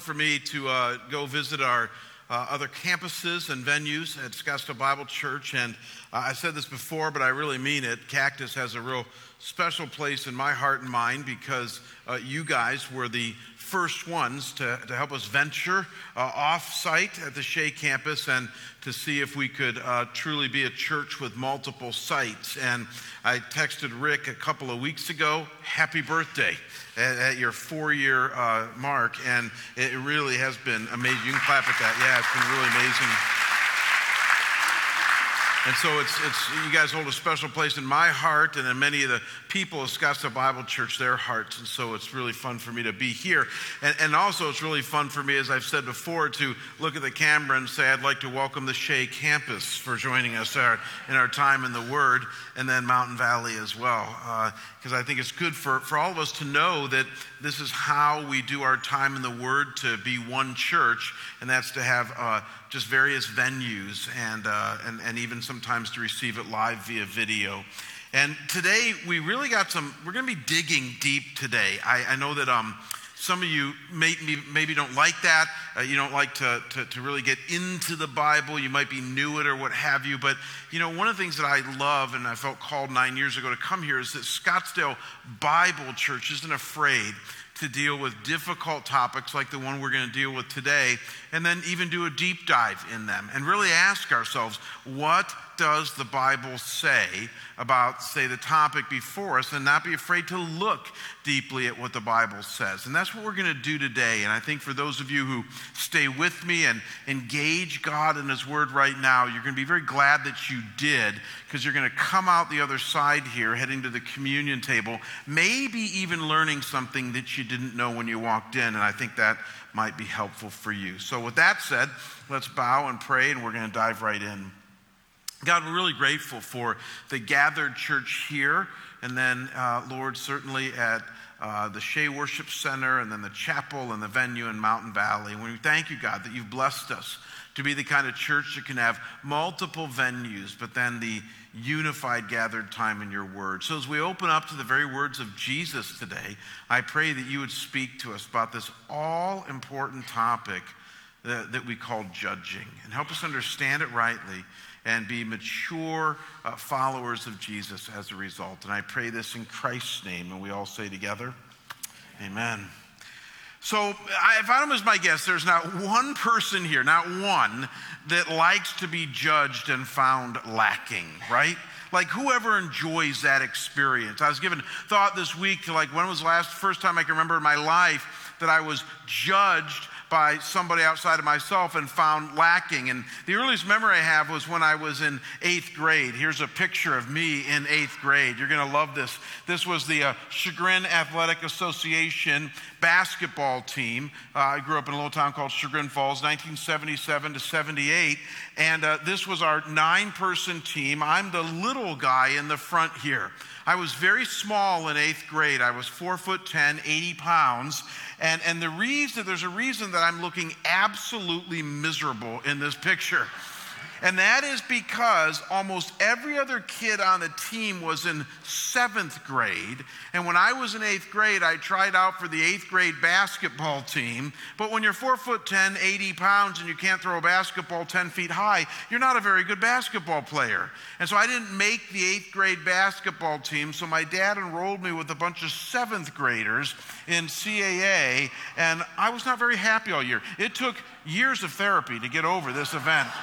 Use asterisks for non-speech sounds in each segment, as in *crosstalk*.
For me to uh, go visit our uh, other campuses and venues at Scottsdale Bible Church. And uh, I said this before, but I really mean it. Cactus has a real special place in my heart and mind because uh, you guys were the first ones to, to help us venture uh, off site at the Shea campus and to see if we could uh, truly be a church with multiple sites. And I texted Rick a couple of weeks ago, happy birthday at, at your four year uh, mark. And it really has been amazing. You can clap at that. Yeah, it's been really amazing. And so it's, it's, you guys hold a special place in my heart and in many of the people of Scottsdale Bible Church, their hearts. And so it's really fun for me to be here. And, and also, it's really fun for me, as I've said before, to look at the camera and say, I'd like to welcome the Shea campus for joining us our, in our time in the Word, and then Mountain Valley as well. Because uh, I think it's good for, for all of us to know that this is how we do our time in the Word to be one church, and that's to have. Uh, just various venues and, uh, and, and even sometimes to receive it live via video. And today we really got some, we're going to be digging deep today. I, I know that um, some of you may, maybe don't like that. Uh, you don't like to, to, to, really get into the Bible. You might be new it or what have you. But, you know, one of the things that I love and I felt called nine years ago to come here is that Scottsdale Bible Church isn't afraid to deal with difficult topics like the one we're going to deal with today, and then even do a deep dive in them and really ask ourselves what does the Bible say about, say, the topic before us and not be afraid to look deeply at what the Bible says. And that's what we're going to do today. And I think for those of you who stay with me and engage God in His Word right now, you're going to be very glad that you did because you're going to come out the other side here, heading to the communion table, maybe even learning something that you didn't know when you walked in. And I think that might be helpful for you. So, with that said, let's bow and pray, and we're going to dive right in. God, we're really grateful for the gathered church here, and then, uh, Lord, certainly at uh, the Shea Worship Center, and then the chapel and the venue in Mountain Valley. And we thank you, God, that you've blessed us to be the kind of church that can have multiple venues, but then the unified gathered time in your word. So as we open up to the very words of Jesus today, I pray that you would speak to us about this all important topic that, that we call judging and help us understand it rightly and be mature uh, followers of Jesus as a result. And I pray this in Christ's name. And we all say together, Amen. So, I, if Adam is my guest, there's not one person here, not one, that likes to be judged and found lacking, right? Like whoever enjoys that experience. I was given thought this week to like when was the last first time I can remember in my life that I was judged by somebody outside of myself and found lacking. And the earliest memory I have was when I was in eighth grade. Here's a picture of me in eighth grade. You're going to love this. This was the uh, Chagrin Athletic Association basketball team. Uh, I grew up in a little town called Chagrin Falls, 1977 to 78. And uh, this was our nine person team. I'm the little guy in the front here. I was very small in eighth grade. I was four foot 10, 80 pounds. And, and the reason, there's a reason that I'm looking absolutely miserable in this picture. And that is because almost every other kid on the team was in seventh grade. And when I was in eighth grade, I tried out for the eighth grade basketball team. But when you're four foot 10, 80 pounds, and you can't throw a basketball 10 feet high, you're not a very good basketball player. And so I didn't make the eighth grade basketball team. So my dad enrolled me with a bunch of seventh graders in CAA. And I was not very happy all year. It took years of therapy to get over this event. *laughs*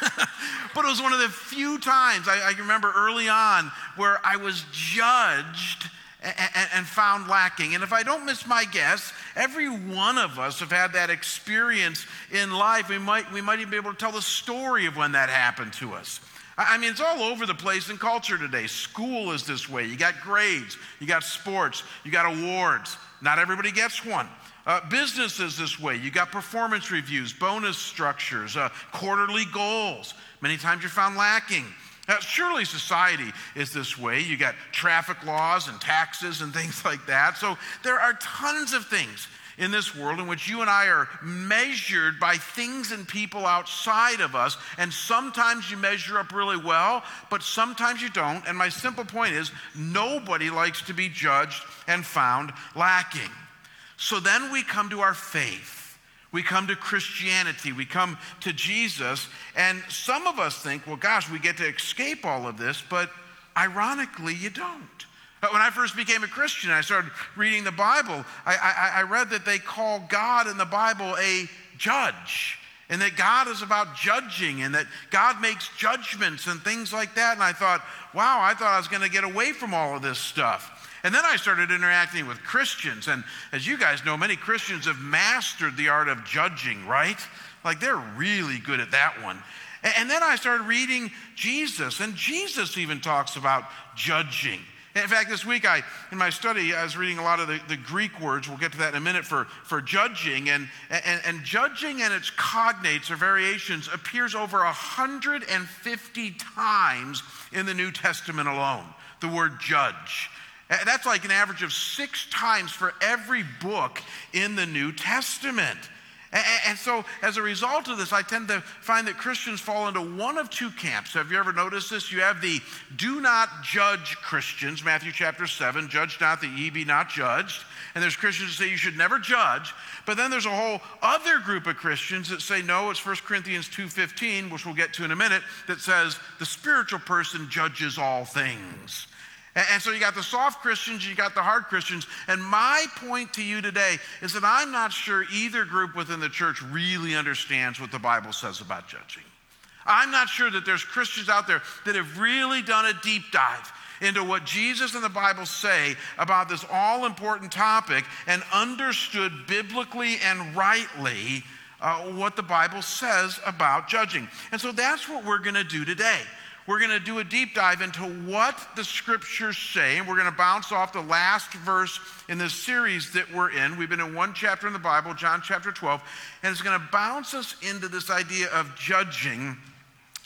*laughs* but it was one of the few times I, I remember early on where I was judged and, found lacking. And if I don't miss my guess, every one of us have had that experience in life. We might, we might even be able to tell the story of when that happened to us. I mean, it's all over the place in culture today. School is this way. You got grades, you got sports, you got awards. Not everybody gets one. Uh, business is this way. You got performance reviews, bonus structures, uh, quarterly goals. Many times you're found lacking. Uh, surely society is this way. You got traffic laws and taxes and *laughs* things like that. So there are tons of things in this world in which you and I are measured by things and people outside of us. And sometimes you measure up really well, but sometimes you don't. And my simple point is nobody likes to be judged and found lacking. So then we come to our faith. We come to Christianity. We come to Jesus. And some of us think, well, gosh, we get to escape all of this, but ironically, you don't. When I first became a Christian, I started reading the Bible. I, I, I read that they call God in the Bible a judge and that God is about judging and that God makes judgments and things like that. And I thought, wow, I thought I was going to get away from all of this stuff. And then I started interacting with Christians. And as you guys know, many Christians have mastered the art of judging, right? Like they're really good at that one. And then I started reading Jesus, and Jesus even talks about judging. In fact, this week I, in my study, I was reading a lot of the, the Greek words. We'll get to that in a minute for, for judging. And, and, and judging and its cognates or variations appears over 150 times in the New Testament alone. The word judge. That's like an average of six times for every book in the New Testament. And so, as a result of this, I tend to find that Christians fall into one of two camps. Have you ever noticed this? You have the do not judge Christians, Matthew chapter 7, judge not that ye be not judged. And there's Christians that say you should never judge. But then there's a whole other group of Christians that say, no, it's 1 Corinthians 2.15, which we'll get to in a minute, that says the spiritual person judges all things. And so you got the soft Christians, you got the hard Christians. And my point to you today is that I'm not sure either group within the church really understands what the Bible says about judging. I'm not sure that there's Christians out there that have really done a deep dive into what Jesus and the Bible say about this all important topic and understood biblically and rightly uh, what the Bible says about judging. And so that's what we're going to do today we're going to do a deep dive into what the scriptures say. And we're going to bounce off the last verse in this series that we're in. We've been in one chapter in the Bible, John chapter 12, and it's going to bounce us into this idea of judging.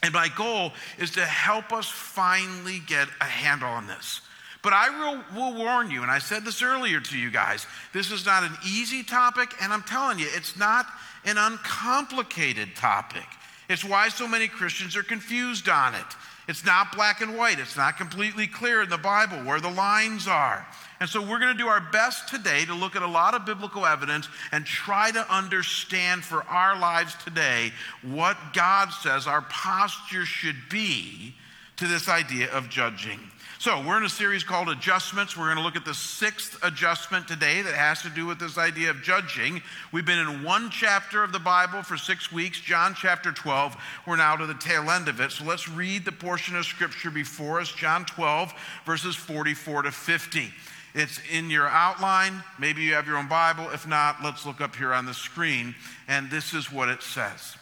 And my goal is to help us finally get a handle on this. But I will, will, warn you, and I said this earlier to you guys, this is not an easy topic, and I'm telling you, it's not an uncomplicated topic. It's why so many Christians are confused on it. It's not black and white. It's not completely clear in the Bible where the lines are. And so we're going to do our best today to look at a lot of biblical evidence and try to understand for our lives today what God says our posture should be to this idea of judging. So, we're in a series called Adjustments. We're going to look at the sixth adjustment today that has to do with this idea of judging. We've been in one chapter of the Bible for six weeks, John chapter 12. We're now to the tail end of it. So, let's read the portion of scripture before us, John 12, verses 44 to 50. It's in your outline. Maybe you have your own Bible. If not, let's look up here on the screen. And this is what it says.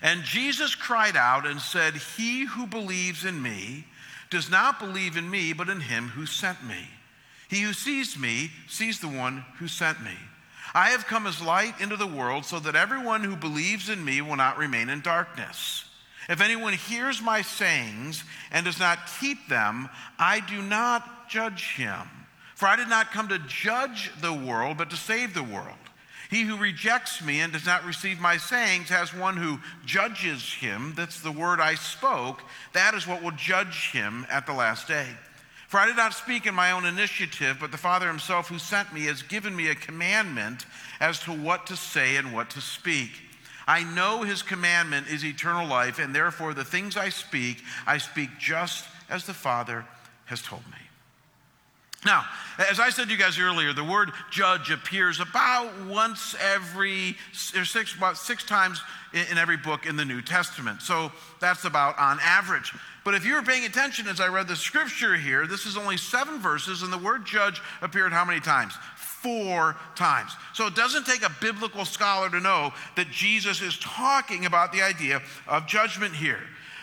And Jesus cried out and said, He who believes in me, does not believe in me, but in him who sent me. He who sees me sees the one who sent me. I have come as light into the world so that everyone who believes in me will not remain in darkness. If anyone hears my sayings and does not keep them, I do not judge him. For I did not come to judge the world, but to save the world. He who rejects me and does not receive my sayings has one who judges him. That's the word I spoke. That is what will judge him at the last day. For I did not speak in my own initiative, but the Father himself who sent me has given me a commandment as to what to say and what to speak. I know his commandment is eternal life, and therefore the things I speak, I speak just as the Father has told me. Now, as I said to you guys earlier, the word judge appears about once every, or six, about six times in every book in the New Testament. So that's about on average. But if you were paying attention as I read the scripture here, this is only seven verses, and the word judge appeared how many times? Four times. So it doesn't take a biblical scholar to know that Jesus is talking about the idea of judgment here.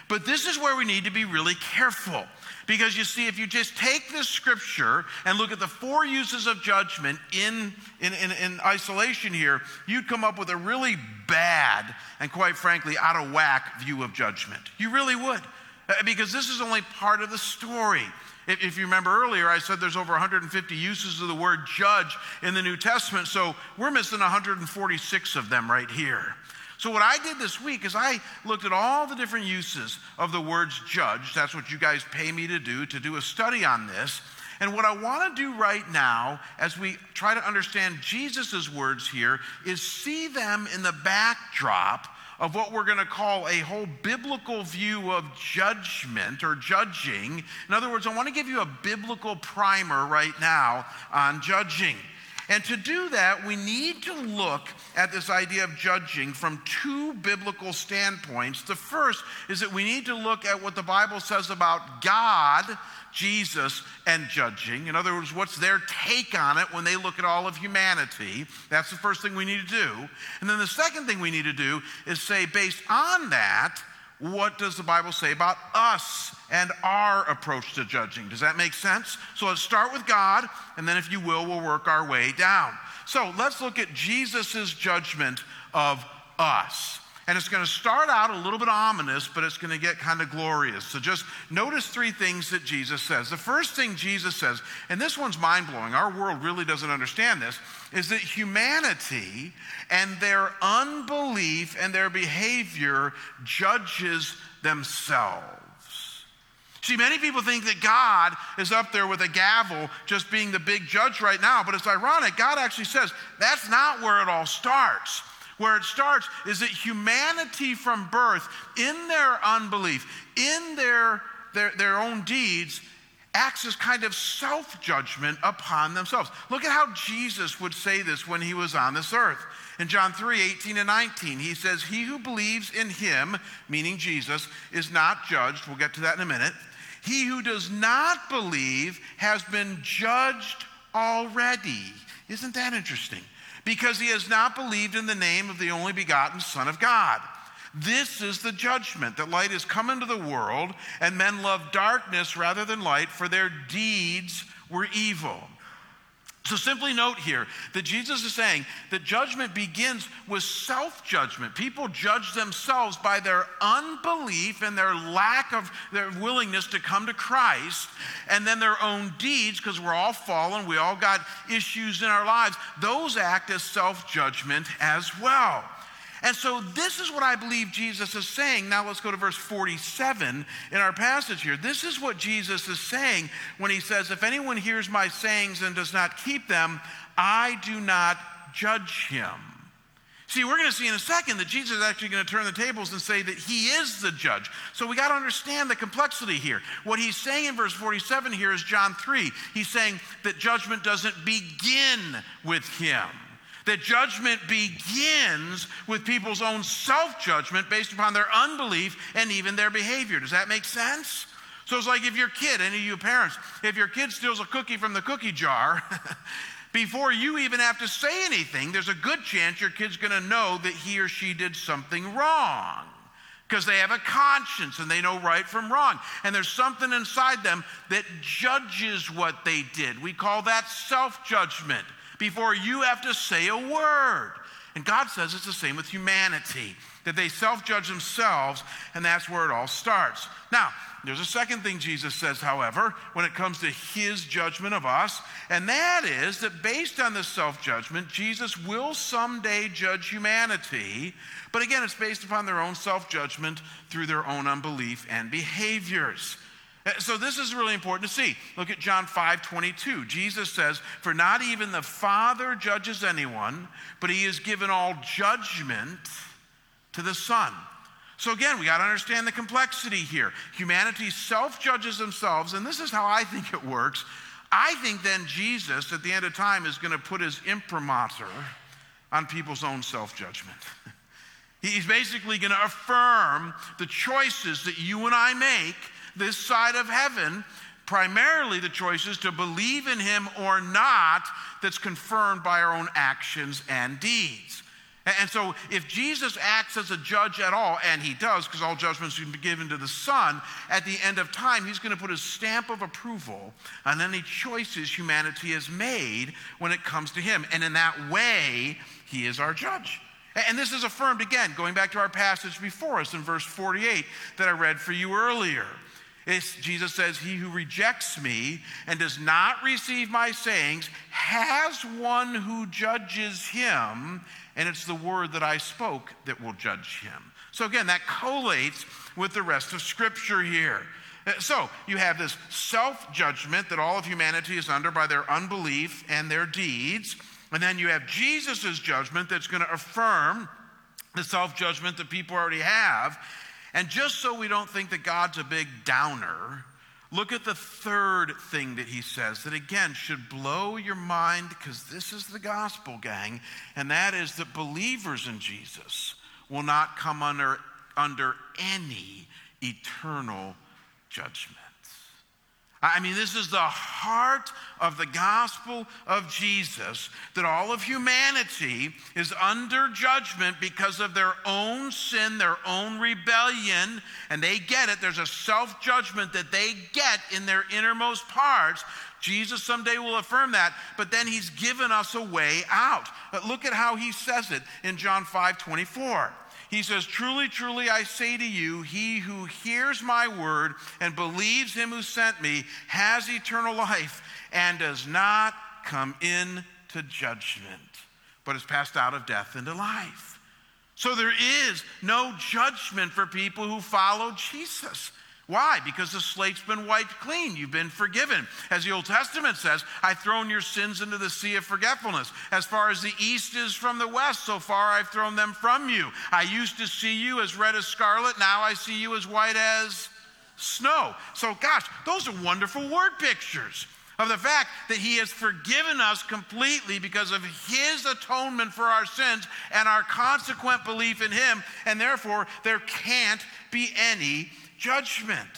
But this is where we need to be really careful because you see, if you just take this scripture and look at the four uses of judgment in, in, in, in, isolation here, you'd come up with a really bad and, quite frankly, out of whack view of judgment. You really would. Uh, because this is only part of the story. If, if you remember earlier, I said there's over 150 uses of the word judge in the New Testament, so we're missing 146 of them right here. So, what I did this week is I looked at all the different uses of the words judge. That's what you guys pay me to do, to do a study on this. And what I want to do right now, as we try to understand Jesus' words here, is see them in the backdrop of what we're going to call a whole biblical view of judgment or judging. In other words, I want to give you a biblical primer right now on judging. And to do that, we need to look at this idea of judging from two biblical standpoints. The first is that we need to look at what the Bible says about God, Jesus, and judging. In other words, what's their take on it when they look at all of humanity? That's the first thing we need to do. And then the second thing we need to do is say, based on that, what does the Bible say about us and our approach to judging? Does that make sense? So let's start with God, and then, if you will, we'll work our way down. So let's look at Jesus' judgment of us. And it's going to start out a little bit ominous, but it's going to get kind of glorious. So just notice three things that Jesus says. The first thing Jesus says, and this one's mind blowing, our world really doesn't understand this, is that humanity and their unbelief and their behavior judges themselves. See, many people think that God is up there with a gavel just being the big judge right now, but it's ironic. God actually says that's not where it all starts. Where it starts is that humanity from birth, in their unbelief, in their, their, their own deeds, acts as kind of self judgment upon themselves. Look at how Jesus would say this when he was on this earth. In John 3 18 and 19, he says, He who believes in him, meaning Jesus, is not judged. We'll get to that in a minute. He who does not believe has been judged already. Isn't that interesting? because he has not believed in the name of the only begotten Son of God. This is the judgment that light has come into the world, and men love darkness rather than light, for their deeds were evil. So simply note here that Jesus is saying that judgment begins with self judgment. People judge themselves by their unbelief and their lack of their willingness to come to Christ, and then their own deeds, because we're all fallen, we all got issues in our lives. Those act as self judgment as well. And so, this is what I believe Jesus is saying. Now, let's go to verse 47 in our passage here. This is what Jesus is saying when he says, If anyone hears my sayings and does not keep them, I do not judge him. See, we're going to see in a second that Jesus is actually going to turn the tables and say that he is the judge. So we got to understand the complexity here. What he's saying in verse 47 here is John 3. He's saying that judgment doesn't begin with him. That judgment begins with people's own self judgment based upon their unbelief and even their behavior. Does that make sense? So it's like if your kid, any of you parents, if your kid steals a cookie from the cookie jar, *laughs* before you even have to say anything, there's a good chance your kid's going to know that he or she did something wrong because they have a conscience and they know right from wrong. And there's something inside them that judges what they did. We call that self judgment before you have to say a word. And God says it's the same with humanity, that they self judge themselves, and that's where it all starts. Now, there's a second thing Jesus says, however, when it comes to his judgment of us, and that is that based on this self judgment, Jesus will someday judge humanity. But again, it's based upon their own self judgment through their own unbelief and behaviors. Uh, so this is really important to see. Look at John 5 22. Jesus says, For not even the Father judges anyone, but he has given all judgment to the Son. So again, we got to understand the complexity here. Humanity self judges themselves, and this is how I think it works. I think then Jesus, at the end of time, is going to put his imprimatur on people's own self judgment. *laughs* He's basically going to affirm the choices that you and I make this side of heaven, primarily the choice is to believe in him or not, that's confirmed by our own actions and deeds. And so, if Jesus acts as a judge at all, and he does, because all judgments are given to the Son, at the end of time, he's going to put his stamp of approval on any choices humanity has made when it comes to him. And in that way, he is our judge. And this is affirmed again, going back to our passage before us in verse 48 that I read for you earlier. It's, Jesus says, He who rejects me and does not receive my sayings has one who judges him, and it's the word that I spoke that will judge him. So again, that collates with the rest of Scripture here. Uh, so you have this self judgment that all of humanity is under by their unbelief and their deeds. And then you have Jesus' judgment that's going to affirm the self judgment that people already have. And just so we don't think that God's a big downer, look at the third thing that he says that again should blow your mind because this is the gospel, gang, and that is that believers in Jesus will not come under, under any eternal judgment. I mean, this is the heart of the gospel of Jesus that all of humanity is under judgment because of their own sin, their own rebellion, and they get it. There's a self judgment that they get in their innermost parts. Jesus someday will affirm that, but then he's given us a way out. Look at how he says it in John 5 24. He says, Truly, truly, I say to you, he who hears my word and believes him who sent me has eternal life and does not come into judgment, but is passed out of death into life. So there is no judgment for people who follow Jesus. Why? Because the slate's been wiped clean. You've been forgiven. As the Old Testament says, I've thrown your sins into the sea of forgetfulness. As far as the east is from the west, so far I've thrown them from you. I used to see you as red as scarlet. Now I see you as white as snow. So, gosh, those are wonderful word pictures of the fact that he has forgiven us completely because of his atonement for our sins and our consequent belief in him. And therefore, there can't be any judgment.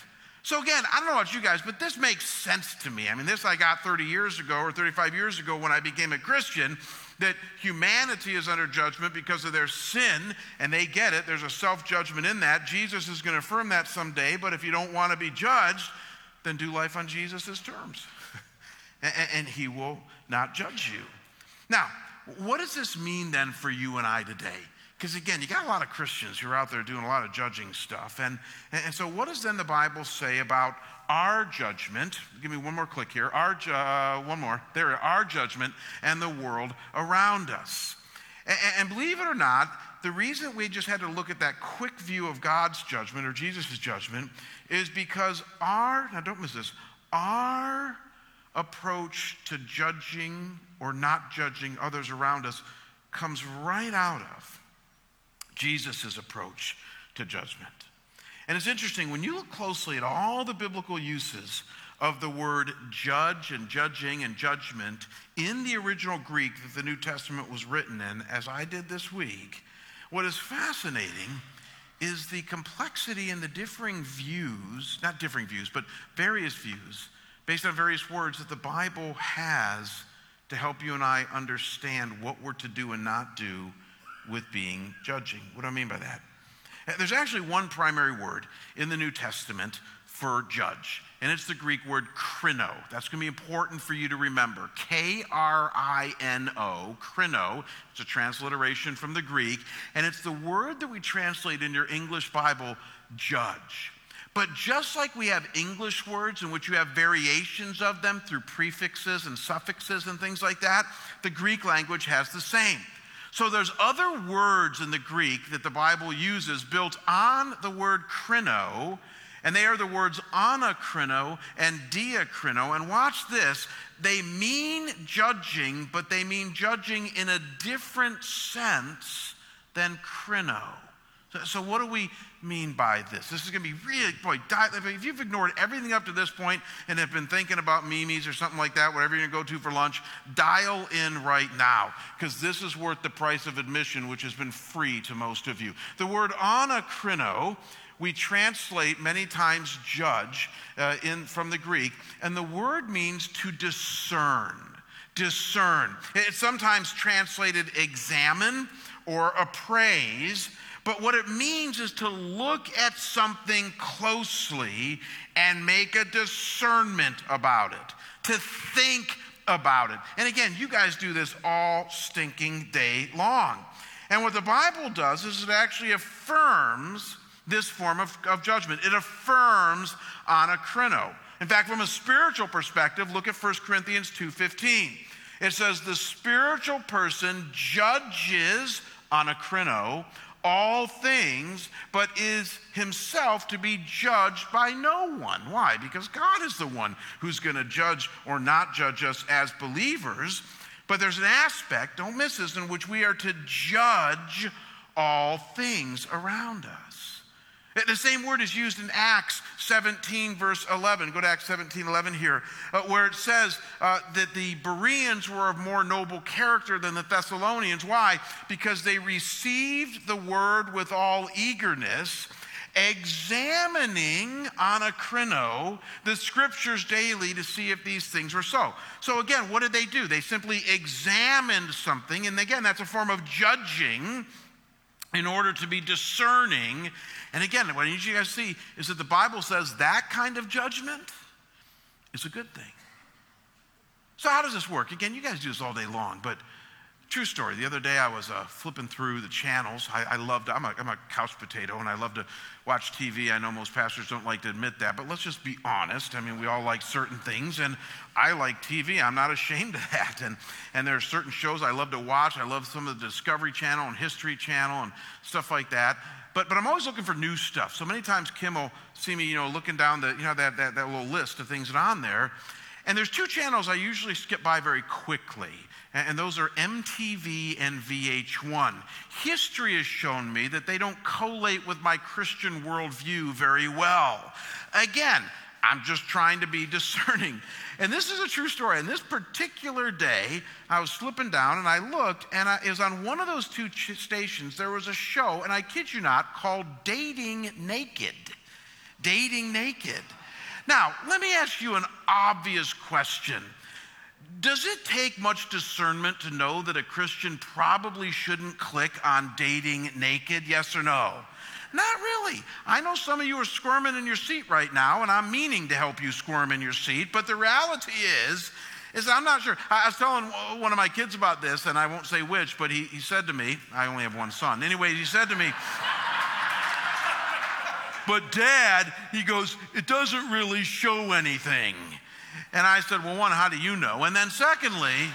So, again, I don't know about you guys, but this makes sense to me. I mean, this I got 30 years ago or 35 years ago when I became a Christian that humanity is under judgment because of their sin, and they get it. There's a self judgment in that. Jesus is going to affirm that someday, but if you don't want to be judged, then do life on Jesus' terms, *laughs* and he will not judge you. Now, what does this mean then for you and I today? Because again, you got a lot of Christians who are out there doing a lot of judging stuff. And, and so, what does then the Bible say about our judgment? Give me one more click here. Our, uh, one more. There, our judgment and the world around us. And, and believe it or not, the reason we just had to look at that quick view of God's judgment or Jesus' judgment is because our, now don't miss this, our approach to judging or not judging others around us comes right out of Jesus' approach to judgment. And it's interesting, when you look closely at all the biblical uses of the word judge and judging and judgment in the original Greek that the New Testament was written in, as I did this week, what is fascinating is the complexity and the differing views, not differing views, but various views based on various words that the Bible has to help you and I understand what we're to do and not do with being judging. What do I mean by that? Eh, there's actually one primary word in the New Testament for judge, and it's the Greek word krino. That's going to be important for you to remember. K R I N O, krino. It's a transliteration from the Greek, and it's the word that we translate in your English Bible, judge. But just like we have English words in which you have variations of them through prefixes and suffixes and things like that, the Greek language has the same. So there's other words in the Greek that the Bible uses built on the word krino, and they are the words anakrino and diakrino. And watch this, they mean judging, but they mean judging in a different sense than krino. So, so what do we mean by this? This is going to be really, boy, if you've ignored everything up to this point and have been thinking about Mimi's or something like that, whatever you're going to go to for lunch, dial in right now because this is worth the price of admission, which has been free to most of you. The word anakrino, we translate many times judge uh, in, from the Greek, and the word means to discern. Discern. It's sometimes translated examine or appraise. But what it means is to look at something closely and make a discernment about it, to think about it. And again, you guys do this all stinking day long. And what the Bible does is it actually affirms this form of, of judgment. It affirms anakrino. In fact, from a spiritual perspective, look at 1 Corinthians 2.15. It says, the spiritual person judges anakrino all things, but is himself to be judged by no one. Why? Because God is the one who's going to judge or not judge us as believers. But there's an aspect, don't miss this, in which we are to judge all things around us. The same word is used in Acts 17, verse 11. Go to Acts 17, 11 here, uh, where it says uh, that the Bereans were of more noble character than the Thessalonians. Why? Because they received the word with all eagerness, examining anakrino the scriptures daily to see if these things were so. So, again, what did they do? They simply examined something, and again, that's a form of judging in order to be discerning. And again, what I need you guys to see is that the Bible says that kind of judgment is a good thing. So, how does this work? Again, you guys do this all day long, but true story. The other day I was uh, flipping through the channels. I, I love to, I'm a, I'm a couch potato and I love to watch TV. I know most pastors don't like to admit that, but let's just be honest. I mean, we all like certain things, and I like TV. I'm not *laughs* ashamed of that. And, and there are certain shows I love to watch. I love some of the Discovery Channel and History Channel and stuff like that. But, but I'm always looking for new stuff. So many times Kim will see me, you know, looking down the, you know, that, that, that little list of things that are on there. And there's two channels I usually skip by very quickly and those are MTV and VH1. History has shown me that they don't collate with my Christian worldview very well. Again, I'm just trying to be *laughs* discerning. And this is a true story. And this particular day, I was slipping down and I looked, and I, it was on one of those two ch- stations. There was a show, and I kid you not, called Dating Naked. Dating Naked. Now, let me ask you an obvious question. Does it take much discernment to know that a Christian probably shouldn't click on dating naked? Yes or no? Not really. I know some of you are squirming in your seat right now, and I'm meaning to help you squirm in your seat, but the reality is, is I'm not sure. I was telling one of my kids about this, and I won't say which, but he, he said to me, I only have one son. Anyway, he said to me, *laughs* but dad, he goes, it doesn't really show anything. And I said, Well, one, how do you know? And then secondly,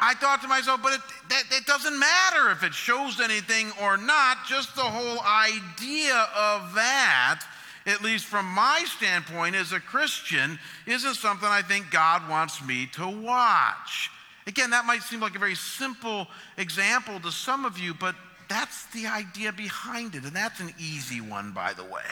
I thought to myself, but it, that, it doesn't matter if it shows anything or not. Just the whole idea of that, at least from my standpoint as a Christian, isn't something I think God wants me to watch. Again, that might seem like a very simple example to some of you, but that's the idea behind it. And that's an easy one, by the way.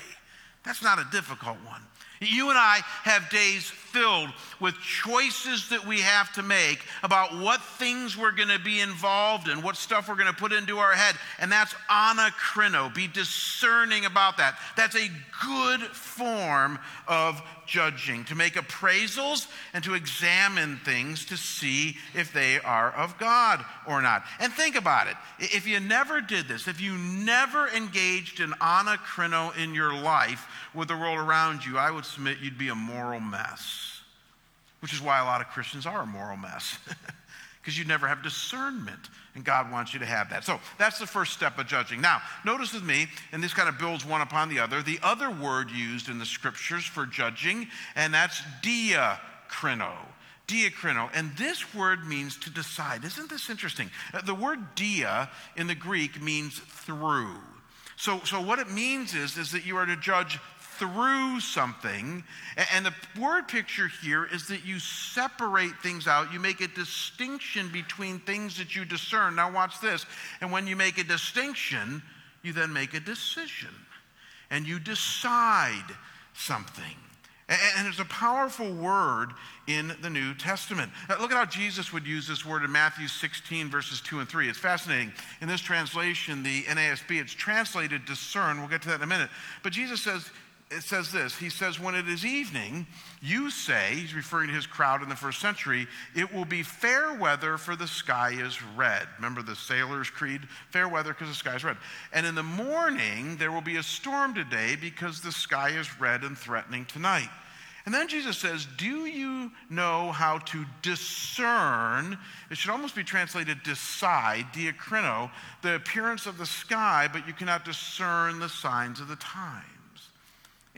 That's not a difficult one. You and I have days filled with choices that we have to make about what things we're going to be involved in, what stuff we're going to put into our head. And that's anakrino. Be discerning about that. That's a good form of judging, to make appraisals and to examine things to see if they are of God or not. And think about it. If you never did this, if you never engaged in anakrino in your life with the world around you, I would submit you'd be a moral mess, which is why a lot of Christians are a moral mess. *laughs* because you never have discernment, and God wants you to have that. So that's the first step of judging. Now, notice with me, and this kind of builds one upon the other, the other word used in the scriptures for judging, and that's diakrino. Diakrino. And this word means to decide. Isn't this interesting? Uh, the word dia in the Greek means through. So, so what it means is, is that you are to judge through something. And the word picture here is that you separate things out. You make a distinction between things that you discern. Now, watch this. And when you make a distinction, you then make a decision and you decide something. And it's a powerful word in the New Testament. Uh, look at how Jesus would use this word in Matthew 16, verses 2 and 3. It's fascinating. In this translation, the NASB, it's translated discern. We'll get to that in a minute. But Jesus says, it says this He says, When it is evening, you say, he's referring to his crowd in the first century, it will be fair weather for the sky is red. Remember the sailor's creed? Fair weather because the sky is red. And in the morning, there will be a storm today because the sky is red and threatening tonight. And then Jesus says, Do you know how to discern? It should almost be translated decide, diakrino, the appearance of the sky, but you cannot discern the signs of the time.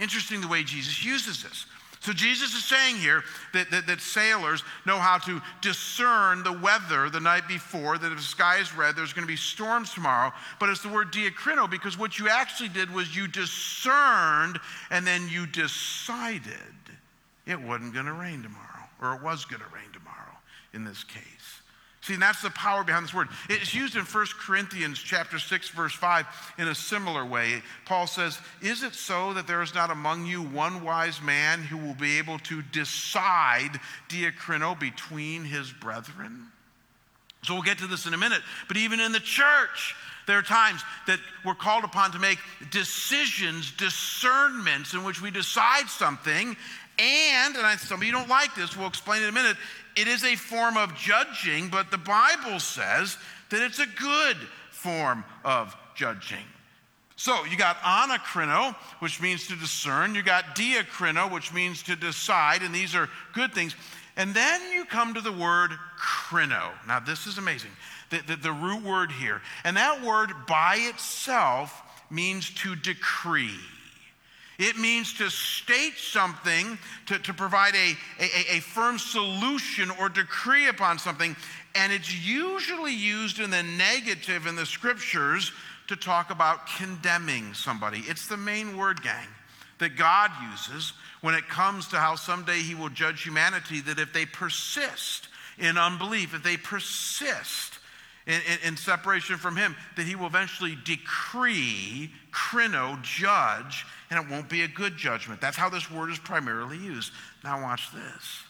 Interesting the way Jesus uses this. So Jesus is saying here that, that, that, sailors know how to discern the weather the night before, that if the sky is red, there's going to be storms tomorrow. But it's the word diakrino because what you actually did was you discerned and then you decided it wasn't going to rain tomorrow, or it was going to rain tomorrow in this case. See, that's the power behind this word. It's used in 1 Corinthians chapter 6, verse 5 in a similar way. Paul says, Is it so that there is not among you one wise man who will be able to decide diakrino between his brethren? So we'll get to this in a minute. But even in the church, there are times that we're called upon to make decisions, discernments in which we decide something. And, and I, some of you don't like this, we'll explain in a minute, it is a form of judging, but the Bible says that it's a good form of judging. So you got anakrino, which means to discern. You got diakrino, which means to decide, and these are good things. And then you come to the word krino. Now, this is amazing. The, the, the root word here. And that word by itself means to decree. It means to state something, to, to provide a, a, a firm solution or decree upon something. And it's usually used in the negative in the scriptures to talk about condemning somebody. It's the main word, gang, that God uses when it comes to how someday He will judge humanity, that if they persist in unbelief, if they persist in, separation from him, that he will eventually decree, krino, judge, and it won't be a good judgment. That's how this word is primarily used. Now, watch this.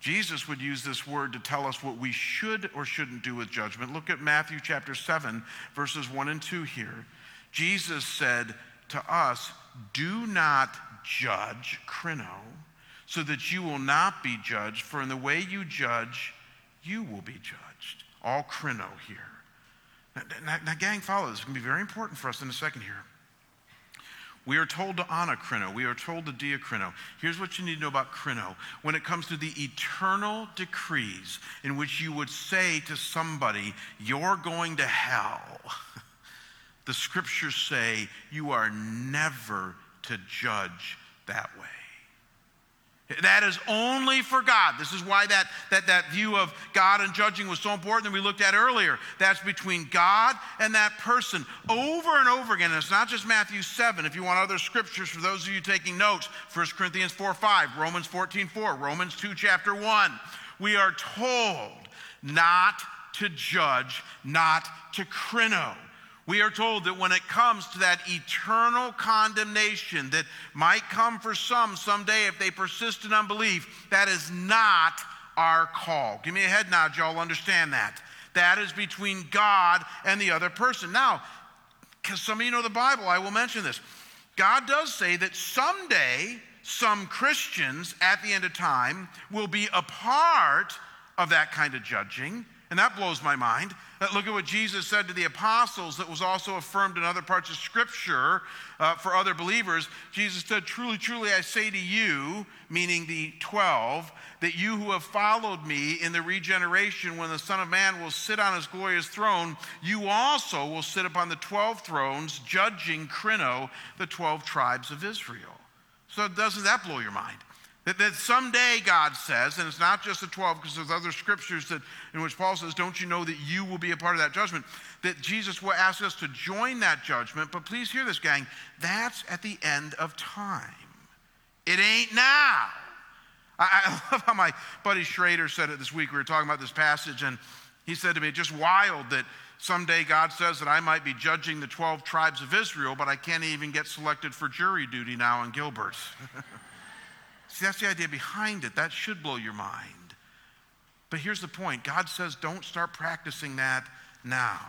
Jesus would use this word to tell us what we should or shouldn't do with judgment. Look at Matthew chapter 7, verses 1 and 2 here. Jesus said to us, Do not judge, krino, so that you will not be judged, for in the way you judge, you will be judged all krino here. Now, now, now, gang, follow this. It's going to be very important for us in a second here. We are told to anakrino. We are told to diakrino. Here's what you need to know about krino. When it comes to the eternal decrees in which you would say to somebody, you're going to hell, *laughs* the scriptures say you are never to judge that way. That is only for God. This is why that, that, that view of God and judging was so important that we looked at earlier. That's between God and that person over and over again. And it's not just Matthew 7. If you want other scriptures, for those of you taking notes, 1 Corinthians 4 5, Romans 14 4, Romans 2 chapter 1. We are told not to judge, not to krino we are told that when it comes to that eternal condemnation that might come for some someday if they persist in unbelief, that is not our call. Give me a head nod, y'all understand that. That is between God and the other person. Now, because some of you know the Bible, I will mention this. God does say that someday some Christians at the end of time will be a part of that kind of judging. And that blows my mind. Look at what Jesus said to the apostles that was also affirmed in other parts of Scripture uh, for other believers. Jesus said, Truly, truly, I say to you, meaning the 12, that you who have followed me in the regeneration, when the Son of Man will sit on his glorious throne, you also will sit upon the 12 thrones, judging Krino, the 12 tribes of Israel. So, doesn't that blow your mind? That, that someday God says, and it's not just the 12, because there's other scriptures that, in which Paul says, Don't you know that you will be a part of that judgment? That Jesus will ask us to join that judgment. But please hear this, gang. That's at the end of time. It ain't now. I, I *laughs* love how my buddy Schrader said it this week. We were talking about this passage, and he said to me, Just wild that someday God says that I might be judging the 12 tribes of Israel, but I can't even get selected for jury duty now in Gilbert. *laughs* See, that's the idea behind it. That should blow your mind. But here's the point God says, don't start practicing that now.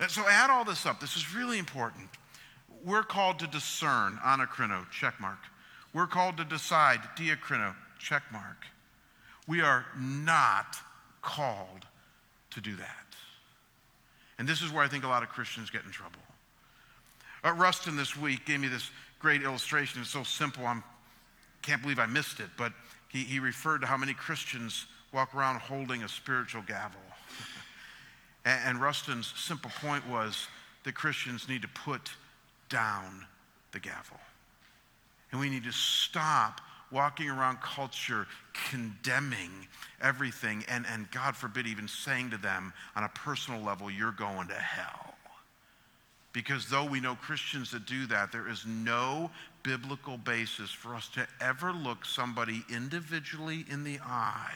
And so add all this up. This is really important. We're called to discern, anakrino, check mark. We're called to decide, diakrino, check mark. We are not called to do that. And this is where I think a lot of Christians get in trouble. Uh, Rustin this week gave me this great illustration. It's so simple, I'm can't believe I missed it, but he, he referred to how many Christians walk around holding a spiritual gavel. *laughs* and, and Rustin's simple point was that Christians need to put down the gavel. And we need to stop walking around culture condemning everything and, and God forbid even saying to them on a personal level, you're going to hell. Because though we know Christians that do that, there is no biblical basis for us to ever look somebody individually in the eye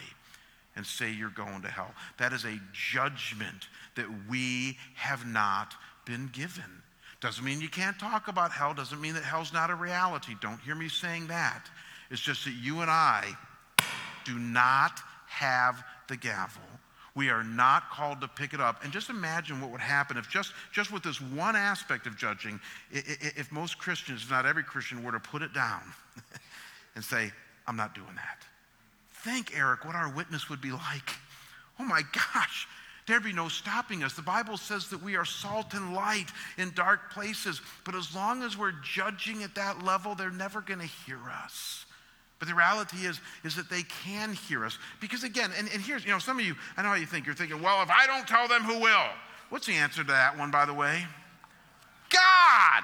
and say you're going to hell. That is a judgment that we have not been given. Doesn't mean you can't talk about hell, doesn't mean that hell's not a reality. Don't hear me saying that. It's just that you and I do not have the gavel. We are not called to pick it up. And just imagine what would happen if just, just with this one aspect of judging, if most Christians, if not every Christian, were to put it down *laughs* and say, I'm not doing that. Think, Eric, what our witness would be like. Oh my gosh, there'd be no stopping us. The Bible says that we are salt and light in dark places, but as long as we're judging at that level, they're never going to hear us. But the reality is, is that they can hear us. Because again, and, and here's, you know, some of you, I know how you think. You're thinking, well, if I don't tell them, who will? What's the answer to that one, by the way? God.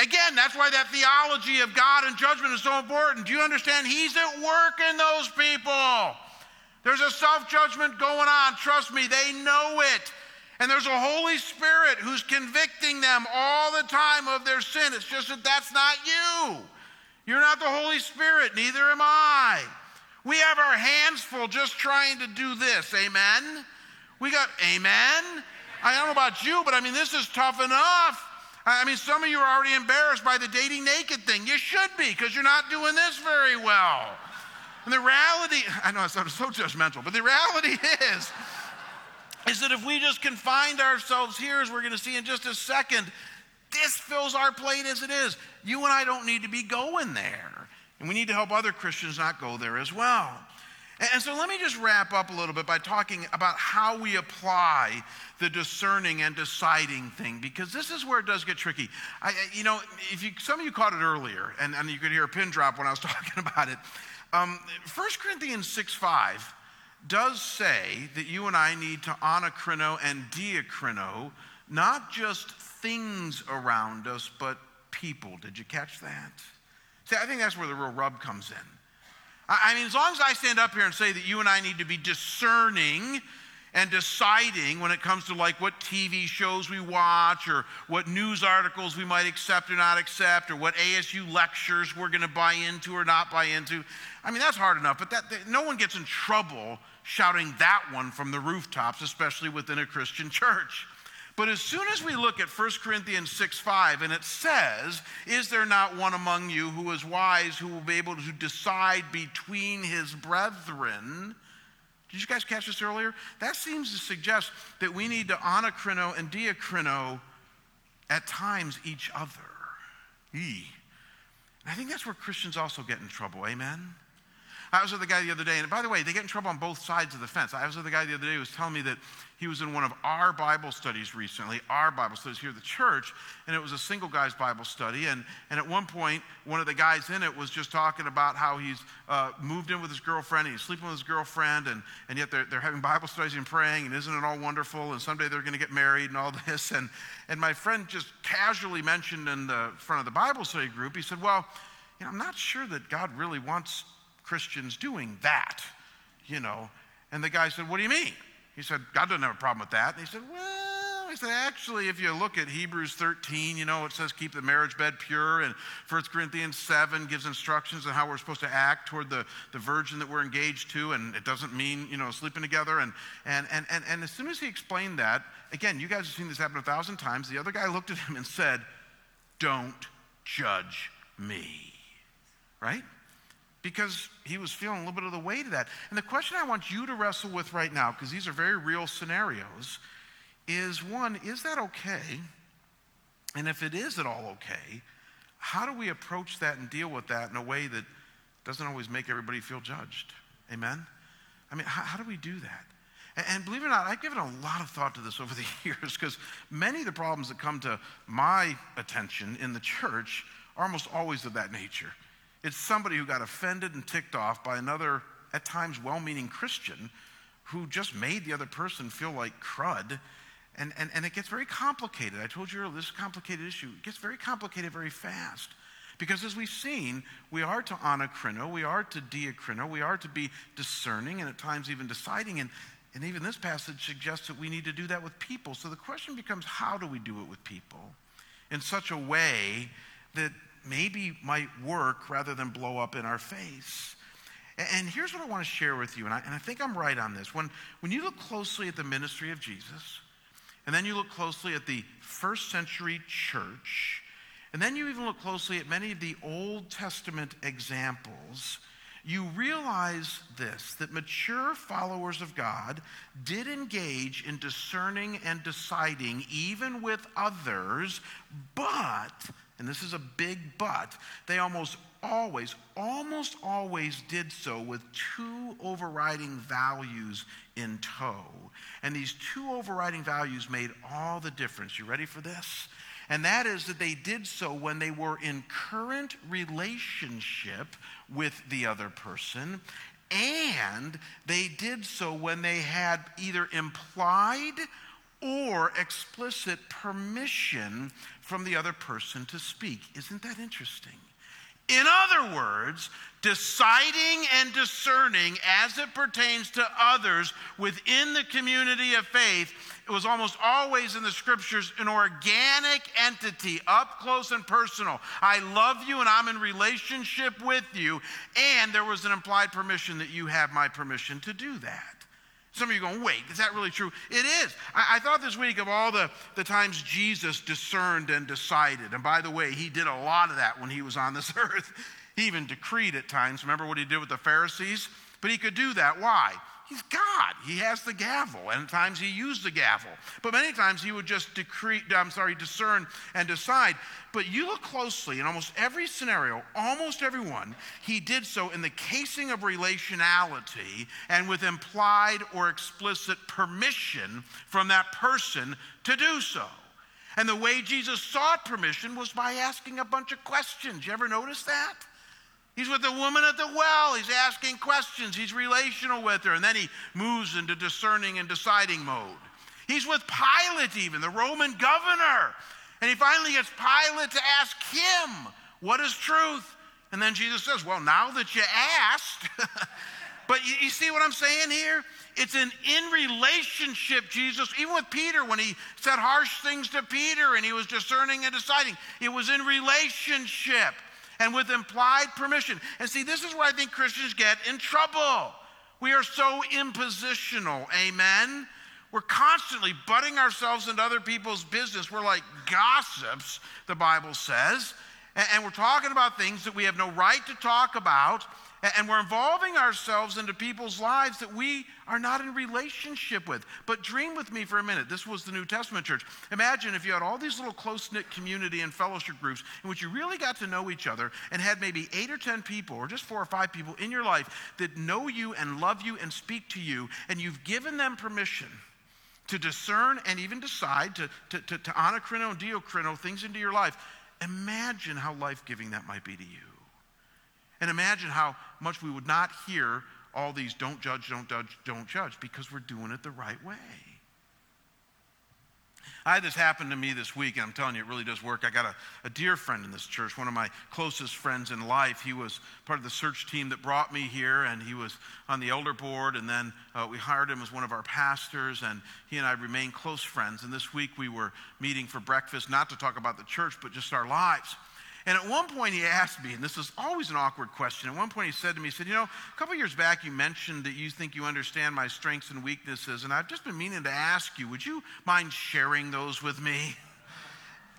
Again, that's why that theology of God and judgment is so important. Do you understand? He's at work in those people. There's a self judgment going on. Trust me, they know it. And there's a Holy Spirit who's convicting them all the time of their sin. It's just that that's not you. You're not the Holy Spirit, neither am I. We have our hands full just trying to do this. Amen? We got, amen? I don't know about you, but I mean, this is tough enough. I mean, some of you are already embarrassed by the dating naked thing. You should be, because you're not doing this very well. And the reality, I know it sounds so judgmental, but the reality *laughs* is, is that if we just confined ourselves here, as we're going to see in just a second, this fills our plate as it is. You and I don't need to be going there. And we need to help other Christians not go there as well. And so let me just wrap up a little bit by talking about how we apply the discerning and deciding thing, because this is where it does get tricky. I, you know, if you, some of you caught it earlier, and, and you could hear a pin drop when I was *laughs* talking about it. Um, 1 Corinthians 6 5 does say that you and I need to anakrino and diakrino, not just things around us, but people. Did you catch that? See, I think that's where the real rub comes in. I mean, as long as I stand up here and say that you and I need to be discerning and deciding when it comes to like what TV shows we watch or what news articles we might accept or not accept or what ASU lectures we're going to buy into or not buy into. I mean, that's hard enough, but that, that, no one gets in trouble shouting that one from the rooftops, especially within a Christian *laughs* church. But as soon as we look at 1 Corinthians 6 5, and it says, Is there not one among you who is wise, who will be able to decide between his brethren? Did you guys catch this earlier? That seems to suggest that we need to anakrino and diakrino at times each other. E. And I think that's where Christians also get in trouble. Amen? I was with a guy the other day, and by the way, they get in trouble on both sides of the fence. I was with a guy the other day who was telling me that he was in one of our Bible studies recently, our Bible studies here at the church, and it was a single guy's Bible study. And, and at one point, one of the guys in it was just talking about how he's uh, moved in with his girlfriend, and he's sleeping with his girlfriend, and, and yet they're, they're having Bible studies and praying, and isn't it all wonderful? And someday they're going to get married and all *laughs* this. And, and my friend just casually mentioned in the front of the Bible study group, he said, Well, you know, I'm not sure that God really wants Christians doing that, you know. And the guy said, What do you mean? He said, God doesn't have a problem with that. And he said, Well, he said, actually, if you look at Hebrews 13, you know, it says keep the marriage bed pure. And 1 Corinthians 7 gives instructions on how we're supposed to act toward the, the virgin that we're engaged to. And it doesn't mean, you know, sleeping together. And, and, and, and, and as soon as he explained that, again, you guys have seen this happen a thousand times. The other guy looked at him and said, Don't judge me. Right? Because he was feeling a little bit of the weight of that. And the question I want you to wrestle with right now, because these are very real scenarios, is one, is that okay? And if it is at all okay, how do we approach that and deal with that in a way that doesn't always make everybody feel judged? Amen? I mean, how, how do we do that? And, and believe it or not, I've given a lot of thought to this *laughs* over the years because many of the problems that come to my attention in the church are almost always of that nature. It's somebody who got offended and ticked off by another, at times well meaning Christian who just made the other person feel like crud. And, and, and it gets very complicated. I told you earlier, this is a complicated issue. It gets very complicated very fast. Because as we've seen, we are to anakrino, we are to diakrino, we are to be discerning and at times even deciding. And, and even this passage suggests that we need to do that with people. So the question becomes how do we do it with people in such a way that maybe might work rather than blow up in our face? And here's what I want to share with you, and I, and I think I'm right on this. When, when you look closely at the ministry of Jesus, and then you look closely at the first century church, and then you even look closely at many of the Old Testament examples, you realize this that mature followers of God did engage in discerning and deciding, even with others, but, and this is a big but, they almost always, almost always did so with two overriding values in tow. And these two overriding values made all the difference. You ready for this? And that is that they did so when they were in current relationship with the other person, and they did so when they had either implied or explicit permission from the other person to speak. Isn't that interesting? In other words, deciding and discerning as it pertains to others within the community of faith, it was almost always in the scriptures an organic entity, up close and personal. I love you and I'm in relationship with you, and there was an implied permission that you have my permission to do that. Some of you going, wait, is that really true? It is. I, I, thought this week of all the, the times Jesus discerned and decided. And by the way, he did a lot of that when he was on this *laughs* earth. He even decreed at times. Remember what he did with the Pharisees? But he could do that. Why? He's God. He has the gavel, and at times he used the gavel. But many times he would just decree, I'm sorry, discern and decide. But you look closely in almost every scenario, almost everyone, he did so in the casing of relationality and with implied or explicit permission from that person to do so. And the way Jesus sought permission was by asking a bunch of questions. You ever notice that? He's with the woman at the well. He's asking questions. He's relational with her. And then he moves into discerning and deciding mode. He's with Pilate, even, the Roman governor. And he finally gets Pilate to ask him, What is truth? And then Jesus says, Well, now that you asked, *laughs* but you, you, see what I'm saying here? It's an in relationship, Jesus, even with Peter, when he said harsh things to Peter and he was discerning and deciding, it was in relationship and with implied permission. And see, this is where I think Christians get in trouble. We are so impositional, amen? We're constantly butting ourselves into other people's business. We're like gossips, the Bible says. And we're talking about things that we have no right to talk about. And we're involving ourselves into people's lives that we are not in relationship with. But dream with me for a minute. This was the New Testament church. Imagine if you had all these little close knit community and fellowship groups in which you really got to know each other and had maybe eight or 10 people or just four or five people in your life that know you and love you and speak to you, and you've given them permission to discern and even decide to, to, to, to and diakrino things into your life. Imagine how life giving that might be to you. And imagine how much we would not hear all these don't judge, don't judge, don't judge because we're doing it the right way. I had this happen to me this week, and I'm telling you, it really does work. I got a, a, dear friend in this church, one of my closest friends in life. He was part of the search team that brought me here, and he was on the elder board, and then uh, we hired him as one of our pastors, and he and I remained close friends. And this week we were meeting for breakfast, not to talk about the church, but just our lives. And at one point he asked me, and this is always an awkward question. At one point he said to me, he said, You know, a couple years back you mentioned that you think you understand my strengths and weaknesses, and I've just been meaning to ask you, would you mind sharing those with me?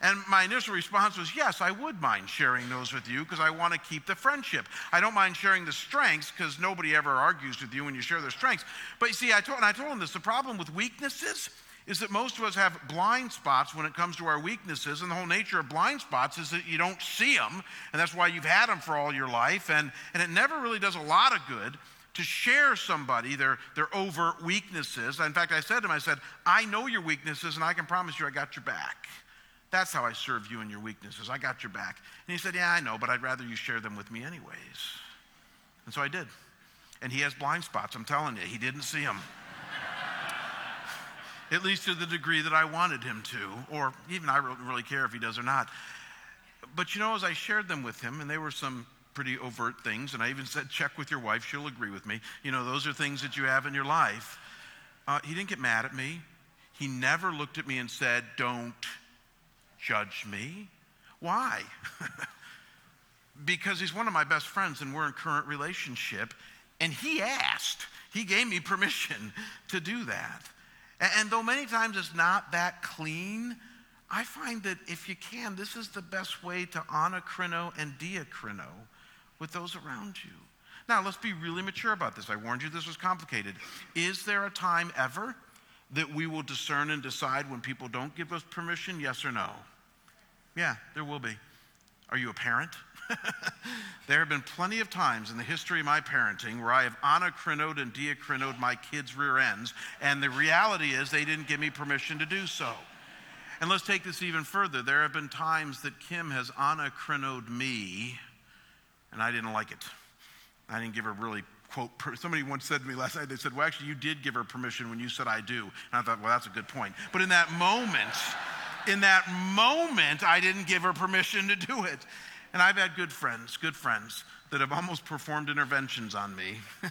And my initial response was, Yes, I would mind sharing those with you because I want to keep the friendship. I don't mind sharing the strengths because nobody ever argues with you when you share their strengths. But you see, I told, and I told him this the problem with weaknesses is that most of us have blind spots when it comes to our weaknesses. And the whole nature of blind spots is that you don't see them. And that's why you've had them for all your life. And, and it never really does a lot of good to share somebody their, their overt weaknesses. In fact, I said to him, I said, I know your weaknesses and I can promise you I got your back. That's how I serve you in your weaknesses. I got your back. And he said, Yeah, I know, but I'd rather you share them with me anyways. And so I did. And he has blind spots, I'm telling you. He didn't see them at least to the degree that I wanted him to, or even I don't really care if he does or not. But you know, as I shared them with him, and they were some pretty overt things, and I even said, check with your wife, she'll agree with me. You know, those are things that you have in your life. Uh, he didn't get mad at me. He never looked at me and said, don't judge me. Why? *laughs* because he's one of my best friends and we're in current relationship, and he asked. He gave me permission to do that. And, and though many times it's not that clean, I find that if you can, this is the best way to anakrino and diakrino with those around you. Now, let's be really mature about this. I warned you this was complicated. Is there a time ever that we will discern and decide when people don't give us permission? Yes or no? Yeah, there will be. Are you a parent? *laughs* there have been plenty of times in the history of my parenting where I have anakrinoed and diakrinoed my kids' rear ends, and the reality is they didn't give me permission to do so. And let's take this even further. There have been times that Kim has anakrinoed me, and I didn't like it. I didn't give her really quote. Somebody once said to me last night, they said, Well, actually, you did give her permission when you said I do. And I thought, Well, that's a good point. But in that moment, in that moment, I didn't give her permission to do it. And I've had good friends, good friends, that have almost performed interventions on me. *laughs*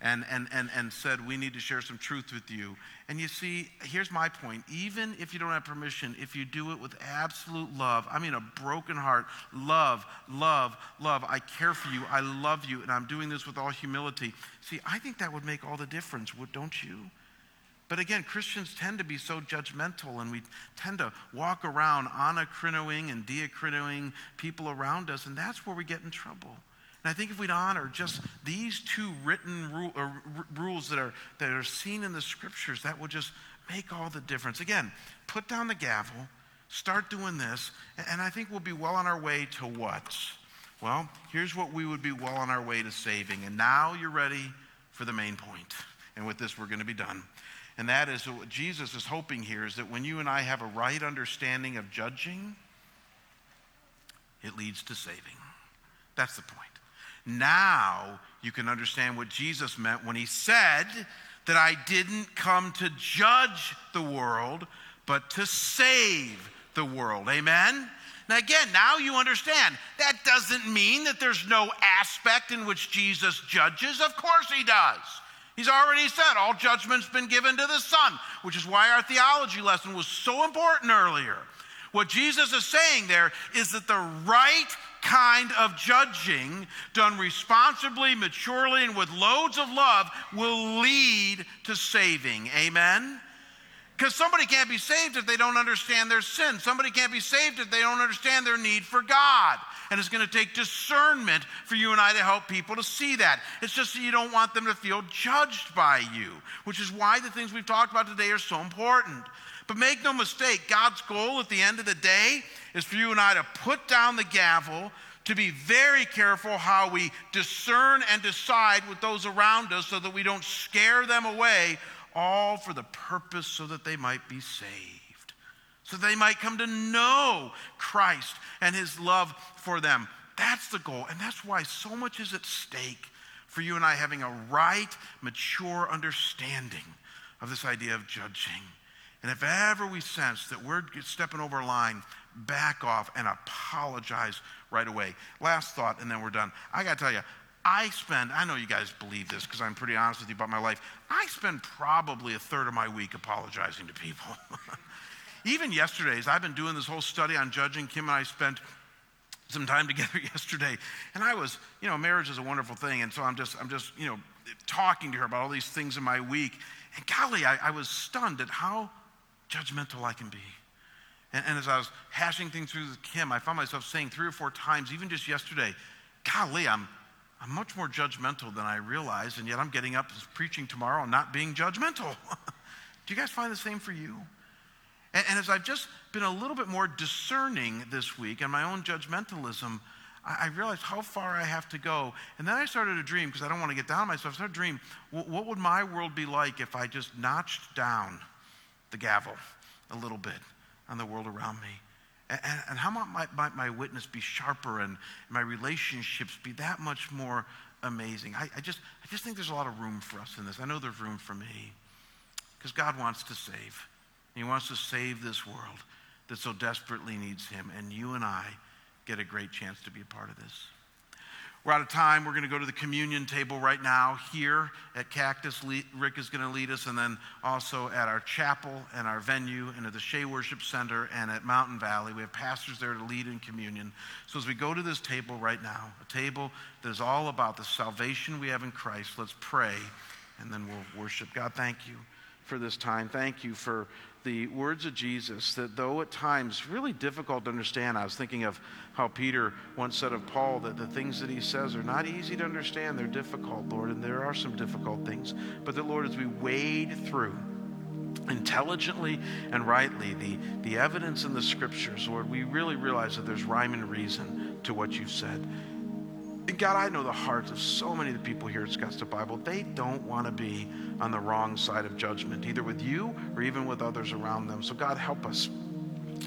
and, and, and, and said, We need to share some truth with you. And you see, here's my point. Even if you don't have permission, if you do it with absolute love, I mean, a broken heart, love, love, love, I care for you, I love you, and I'm doing this with all humility. See, I think that would make all the difference, don't you? But again, Christians tend to be so judgmental and we tend to walk around anakrinoing and diakrinoing people around us, and that's where we get in trouble. And I think if we'd honor just these two written rule, uh, rules that are, that are seen in the scriptures, that will just make all the difference. Again, put down the gavel, start doing this, and I think we'll be well on our way to what? Well, here's what we would be well on our way to saving. And now you're ready for the main point. And with this, we're going to be done. And that is what Jesus is hoping here is that when you and I have a right understanding of judging, it leads to saving. That's the point. Now you can understand what Jesus meant when he said that I didn't come to judge the world, but to save the world. Amen? Now, again, now you understand. That doesn't mean that there's no aspect in which Jesus judges. Of course he does. He's already said all judgment's been given to the Son, which is why our theology lesson was so important earlier. What Jesus is saying there is that the right kind of judging, done responsibly, maturely, and with loads of love, will lead to saving. Amen? Because somebody can't be saved if they don't understand their sin. Somebody can't be saved if they don't understand their need for God. And it's going to take discernment for you and I to help people to see that. It's just that you don't want them to feel judged by you, which is why the things we've talked about today are so important. But make no mistake, God's goal at the end of the day is for you and I to put down the gavel, to be very careful how we discern and decide with those around us so that we don't scare them away, all for the purpose so that they might be saved, so they might come to know Christ and his love for them. That's the goal. And that's why so much is at stake for you and I having a right, mature understanding of this idea of judging. And if ever we sense that we're stepping over a line, back off and apologize right away. Last thought, and then we're done. I got to tell you, I spend, I know you guys believe this because I'm pretty honest with you about my life. I spend probably a third of my week apologizing to people. *laughs* Even yesterday, as I've been doing this whole study on judging, Kim and I spent some time *laughs* together yesterday. And I was, you know, marriage is a wonderful thing. And so I'm just, I'm just, you know, talking to her about all these things in my week. And golly, I, I was stunned at how judgmental I can be. And, and, as I was hashing things through with Kim, I found myself saying three or four times, even just yesterday, golly, I'm, I'm much more judgmental than I realized, and yet I'm getting up and preaching tomorrow and not being judgmental. *laughs* Do you guys find the same for you? And, and, as I've just been a little bit more discerning this week in my own judgmentalism, I, I realized how far I have to go. And then I started to dream, because I don't want to get down on myself, I started to dream, what, what would my world be like if I just notched down the gavel a little bit on the world around me? And, and how might my, my, witness be sharper and my relationships be that much more amazing? I, I, just, I just think there's a lot of room for us in this. I know there's room for me because God wants to save. He wants to save this world that so desperately needs Him. And you and I get a great chance to be a part of this. We're out of time. We're going to go to the communion table right now here at Cactus. Rick is going to lead us, and then also at our chapel and our venue, and at the Shea Worship Center and at Mountain Valley. We have pastors there to lead in communion. So as we go to this table right now, a table that is all about the salvation we have in Christ, let's pray, and then we'll worship. God, thank you for this time. Thank you for the words of Jesus that, though at times really difficult to understand, I was thinking of how Peter once said of Paul that the things that he says are not easy to understand. They're difficult, Lord, and there are some difficult things. But that, Lord, as we wade through intelligently and rightly the, the evidence in the scriptures, Lord, we really realize that there's rhyme and reason to what you've said. God, I know the hearts of so many of the people here at Scottsdale Bible. They don't want to be on the wrong side of judgment, either with you or even with others around them. So, God, help us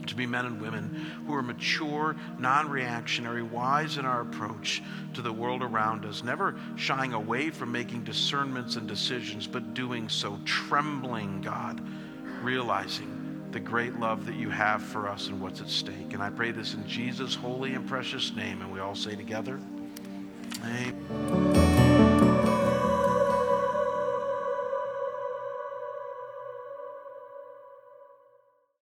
to be men and women who are mature, non reactionary, wise in our approach to the world around us, never shying away from making discernments and decisions, but doing so trembling, God, realizing the great love that you have for us and what's at stake. And I pray this in Jesus' holy and precious name. And we all say together, 哎。